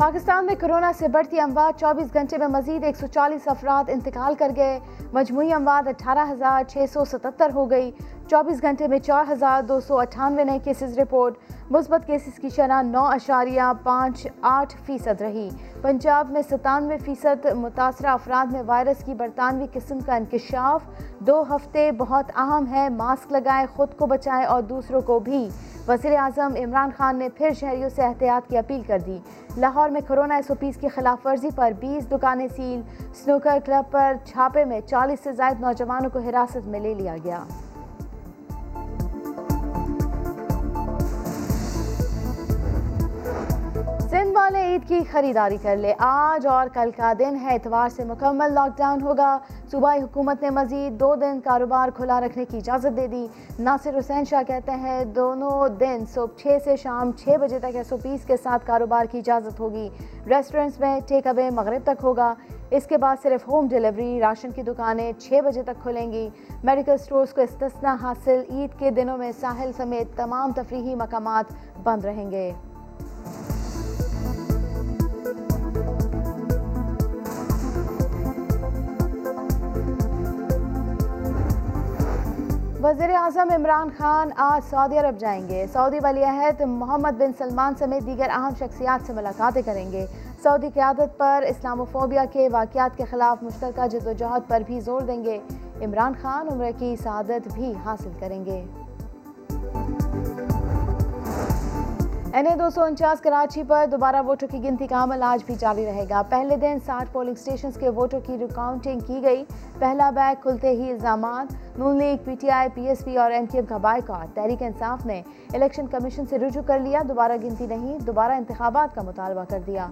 پاکستان میں کرونا سے بڑھتی اموات چوبیس گھنٹے میں مزید ایک سو چالیس افراد انتقال کر گئے۔ مجموعی اموات اٹھارہ ہزار چھ سو ستتر ہو گئی۔ چوبیس گھنٹے میں چار ہزار دو سو اٹھانوے نئے کیسز رپورٹ۔ مثبت کیسز کی شرح نو اشاریہ پانچ آٹھ فیصد رہی۔ پنجاب میں ستانوے فیصد متاثرہ افراد میں وائرس کی برطانوی قسم کا انکشاف۔ دو ہفتے بہت اہم ہے، ماسک لگائیں، خود کو بچائیں اور دوسروں کو بھی۔ وزیر اعظم عمران خان نے پھر شہریوں سے احتیاط کی اپیل کر دی۔ لاہور میں کرونا ایس او پیز کی خلاف ورزی پر بیس دکانیں سیل۔ سنوکر کلب پر چھاپے میں چالیس سے زائد نوجوانوں کو حراست میں لے لیا گیا۔ عید کی خریداری کر لے۔ آج اور کل کا دن ہے، اتوار سے مکمل لاک ڈاؤن ہوگا۔ صوبائی حکومت نے مزید دو دن کاروبار کھلا رکھنے کی اجازت دے دی۔ ناصر حسین شاہ کہتے ہیں، دونوں دن صبح چھ سے شام چھ بجے تک ایس او پیس کے ساتھ کاروبار کی اجازت ہوگی۔ ریسٹورنٹس میں ٹیک اوے مغرب تک ہوگا۔ اس کے بعد صرف ہوم ڈیلیوری، راشن کی دکانیں چھ بجے تک کھلیں گی۔ میڈیکل سٹورز کو استثنا حاصل۔ عید کے دنوں میں ساحل سمیت تمام تفریحی مقامات بند رہیں گے۔ وزیر اعظم عمران خان آج سعودی عرب جائیں گے۔ سعودی ولی عہد محمد بن سلمان سمیت دیگر اہم شخصیات سے ملاقاتیں کریں گے۔ سعودی قیادت پر اسلام و فوبیا کے واقعات کے خلاف مشترکہ جدوجہد پر بھی زور دیں گے۔ عمران خان عمرہ کی سعادت بھی حاصل کریں گے۔ این اے دو سو انچاس کراچی پر دوبارہ ووٹوں کی گنتی کا عمل آج بھی جاری رہے گا۔ پہلے دن ساٹھ پولنگ سٹیشنز کے ووٹوں کی ریکاؤنٹنگ کی گئی۔ پہلا بیگ کھلتے ہی الزامات۔ Noon league, P T I, P S P اور ایم کیو ایم کا بائیکاٹ۔ تحریک انصاف نے الیکشن کمیشن سے رجوع کر لیا۔ دوبارہ گنتی نہیں، دوبارہ انتخابات کا مطالبہ کر دیا۔